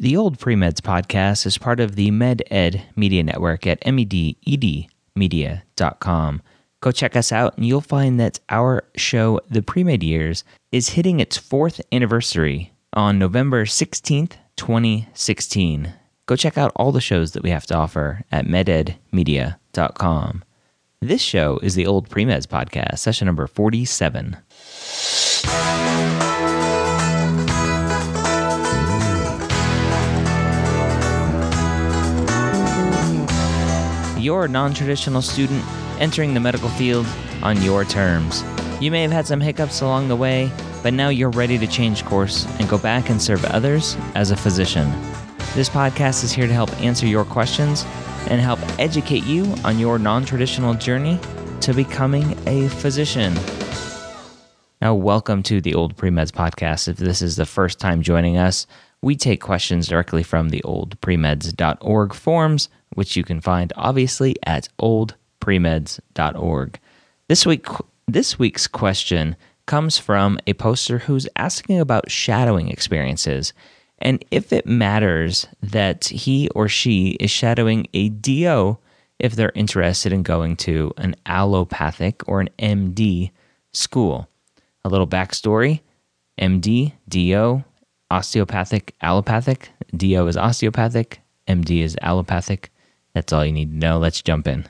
The Old Premeds podcast is part of the MedEd Media Network at mededmedia.com. Go check us out, and you'll find that our show, The Premed Years, is hitting its fourth anniversary on November 16th, 2016. Go check out all the shows that we have to offer at mededmedia.com. This show is the Old Premeds podcast, session number 47. You're a non traditional student entering the medical field on your terms. You may have had some hiccups along the way, but now you're ready to change course and go back and serve others as a physician. This podcast is here to help answer your questions and help educate you on your non traditional journey to becoming a physician. Now, welcome to the Old Premeds podcast. If this is the first time joining us, we take questions directly from the oldpremeds.org forms, which you can find obviously at oldpremeds.org. This week this week's question comes from a poster who's asking about shadowing experiences and if it matters that he or she is shadowing a DO if they're interested in going to an allopathic or an MD school. A little backstory MD, DO, osteopathic, allopathic. DO is osteopathic, MD is allopathic. That's all you need to know. Let's jump in.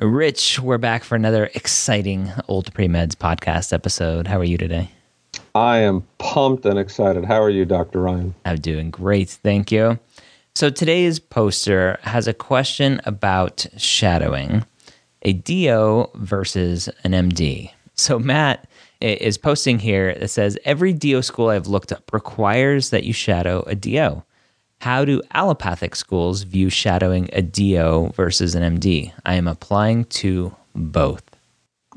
Rich, we're back for another exciting Old Pre-Meds podcast episode. How are you today? I am pumped and excited. How are you, Dr. Ryan? I'm doing great. Thank you. So today's poster has a question about shadowing a DO versus an MD. So Matt is posting here that says every DO school I've looked up requires that you shadow a DO. How do allopathic schools view shadowing a DO versus an MD? I am applying to both.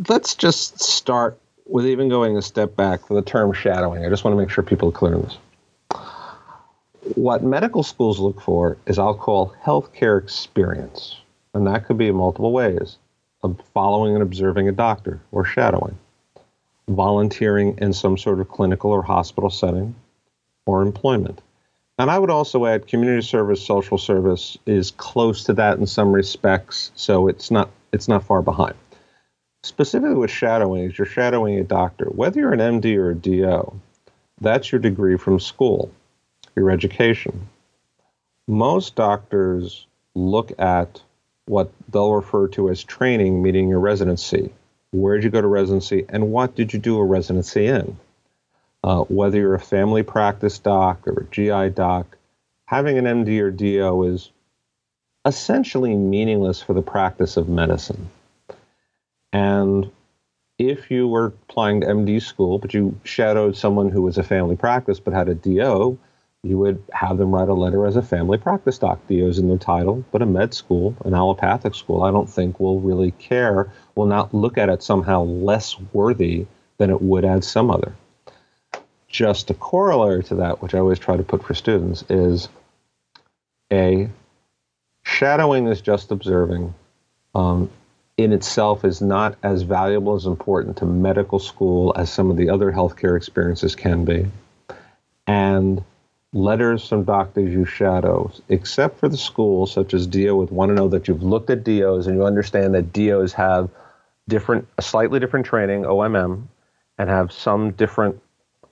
Let's just start with even going a step back for the term shadowing. I just want to make sure people are clear on this. What medical schools look for is I'll call healthcare experience. And that could be in multiple ways of following and observing a doctor or shadowing, volunteering in some sort of clinical or hospital setting, or employment. And I would also add community service, social service is close to that in some respects, so it's not it's not far behind. Specifically with shadowing, is you're shadowing a doctor, whether you're an MD or a DO, that's your degree from school, your education. Most doctors look at what they'll refer to as training, meaning your residency. Where did you go to residency, and what did you do a residency in? Uh, whether you're a family practice doc or a GI doc, having an MD or DO is essentially meaningless for the practice of medicine. And if you were applying to MD school, but you shadowed someone who was a family practice but had a DO, you would have them write a letter as a family practice doc. DO's in their title, but a med school, an allopathic school, I don't think will really care, will not look at it somehow less worthy than it would at some other just a corollary to that, which I always try to put for students, is a shadowing is just observing. Um, in itself is not as valuable as important to medical school as some of the other healthcare experiences can be. And letters from doctors you shadow, except for the schools such as DO, would want to know that you've looked at DOs and you understand that DOs have different, a slightly different training, OMM, and have some different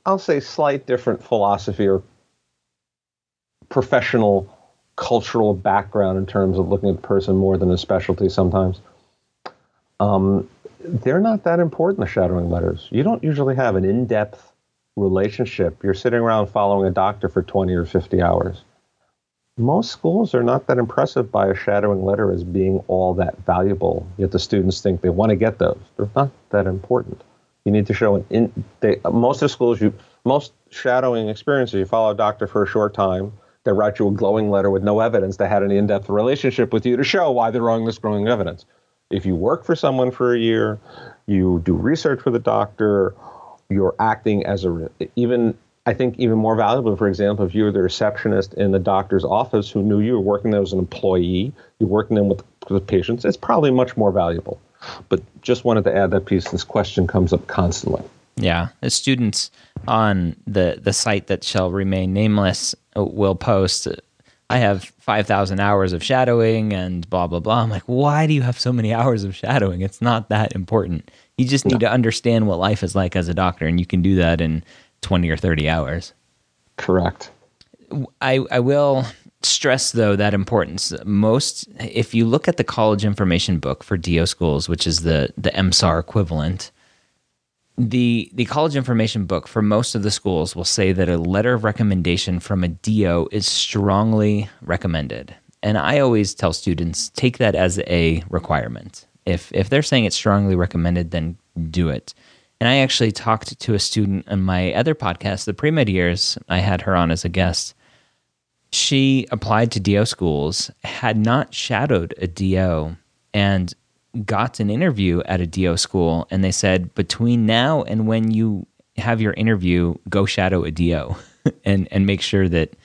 I'll say slight different philosophy or professional cultural background in terms of looking at the person more than a specialty sometimes. Um, they're not that important, the shadowing letters. You don't usually have an in depth relationship. You're sitting around following a doctor for 20 or 50 hours. Most schools are not that impressive by a shadowing letter as being all that valuable, yet the students think they want to get those. They're not that important. You need to show an in. They, most of the schools, you most shadowing experiences, you follow a doctor for a short time. They write you a glowing letter with no evidence they had any in-depth relationship with you to show why they're wrong this glowing evidence. If you work for someone for a year, you do research for the doctor, you're acting as a even I think even more valuable, for example, if you were the receptionist in the doctor's office who knew you were working there as an employee, you're working in with, with patients, it's probably much more valuable. But just wanted to add that piece. This question comes up constantly. Yeah, the students on the the site that shall remain nameless uh, will post. I have five thousand hours of shadowing and blah blah blah. I'm like, why do you have so many hours of shadowing? It's not that important. You just need no. to understand what life is like as a doctor, and you can do that in twenty or thirty hours. Correct. I I will stress though that importance. Most, if you look at the college information book for DO schools, which is the the MSAR equivalent the the college information book for most of the schools will say that a letter of recommendation from a DO is strongly recommended. And I always tell students take that as a requirement. If if they're saying it's strongly recommended, then do it. And I actually talked to a student on my other podcast, the pre med years. I had her on as a guest. She applied to DO schools, had not shadowed a DO, and got an interview at a DO school and they said between now and when you have your interview, go shadow a DO and and make sure that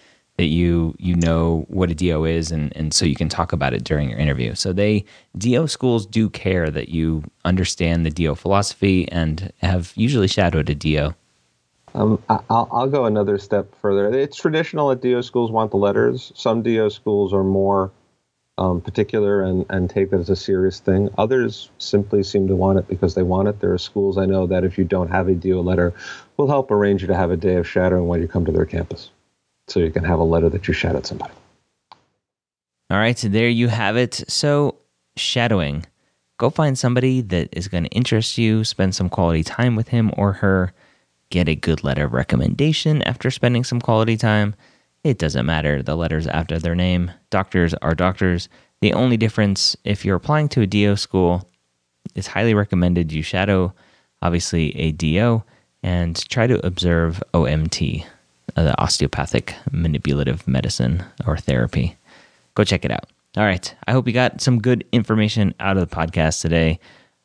that you you know what a DO is and and so you can talk about it during your interview. So they DO schools do care that you understand the DO philosophy and have usually shadowed a DO. Um, I'll, I'll go another step further. It's traditional that DO schools want the letters. Some DO schools are more um, particular and, and take it as a serious thing. Others simply seem to want it because they want it. There are schools I know that if you don't have a DO letter, will help arrange you to have a day of shadowing when you come to their campus. So you can have a letter that you shadowed somebody. All right, so there you have it. So, shadowing. Go find somebody that is going to interest you, spend some quality time with him or her, get a good letter of recommendation after spending some quality time it doesn't matter the letters after their name. Doctors are doctors. The only difference, if you're applying to a DO school, it's highly recommended you shadow, obviously, a DO and try to observe OMT, uh, the osteopathic manipulative medicine or therapy. Go check it out. All right. I hope you got some good information out of the podcast today.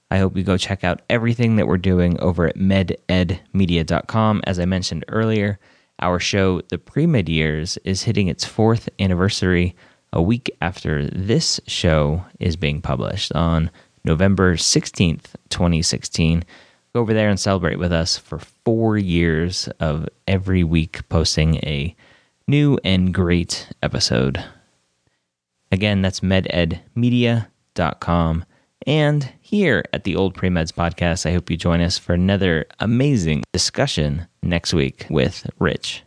I hope you go check out everything that we're doing over at mededmedia.com. As I mentioned earlier, our show, The Pre Med Years, is hitting its fourth anniversary a week after this show is being published on November 16th, 2016. Go over there and celebrate with us for four years of every week posting a new and great episode. Again, that's mededmedia.com. And here at the Old Premeds podcast, I hope you join us for another amazing discussion next week with Rich.